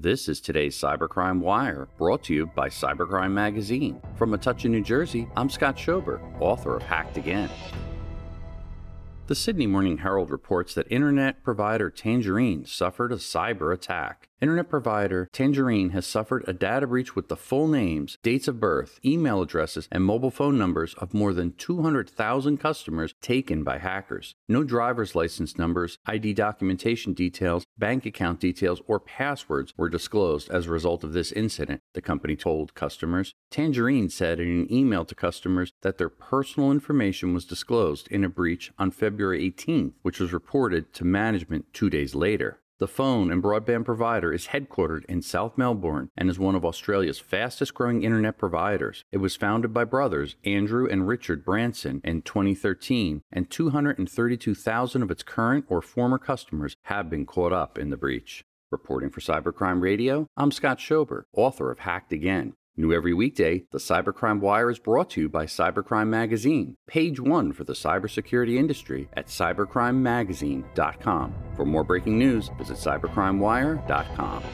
This is today's Cybercrime Wire, brought to you by Cybercrime Magazine. From Metuchen, New Jersey, I'm Scott Schober, author of Hacked Again. The Sydney Morning Herald reports that internet provider Tangerine suffered a cyber attack. Internet provider Tangerine has suffered a data breach with the full names, dates of birth, email addresses, and mobile phone numbers of more than 200,000 customers taken by hackers. No driver's license numbers, ID documentation details, bank account details, or passwords were disclosed as a result of this incident, the company told customers. Tangerine said in an email to customers that their personal information was disclosed in a breach on February 18th, which was reported to management two days later. The phone and broadband provider is headquartered in South Melbourne and is one of Australia's fastest growing internet providers. It was founded by brothers Andrew and Richard Branson in 2013, and 232,000 of its current or former customers have been caught up in the breach. Reporting for Cybercrime Radio, I'm Scott Schober, author of Hacked Again. New every weekday, the Cybercrime Wire is brought to you by Cybercrime Magazine, page one for the cybersecurity industry at cybercrimemagazine.com. For more breaking news, visit cybercrimewire.com.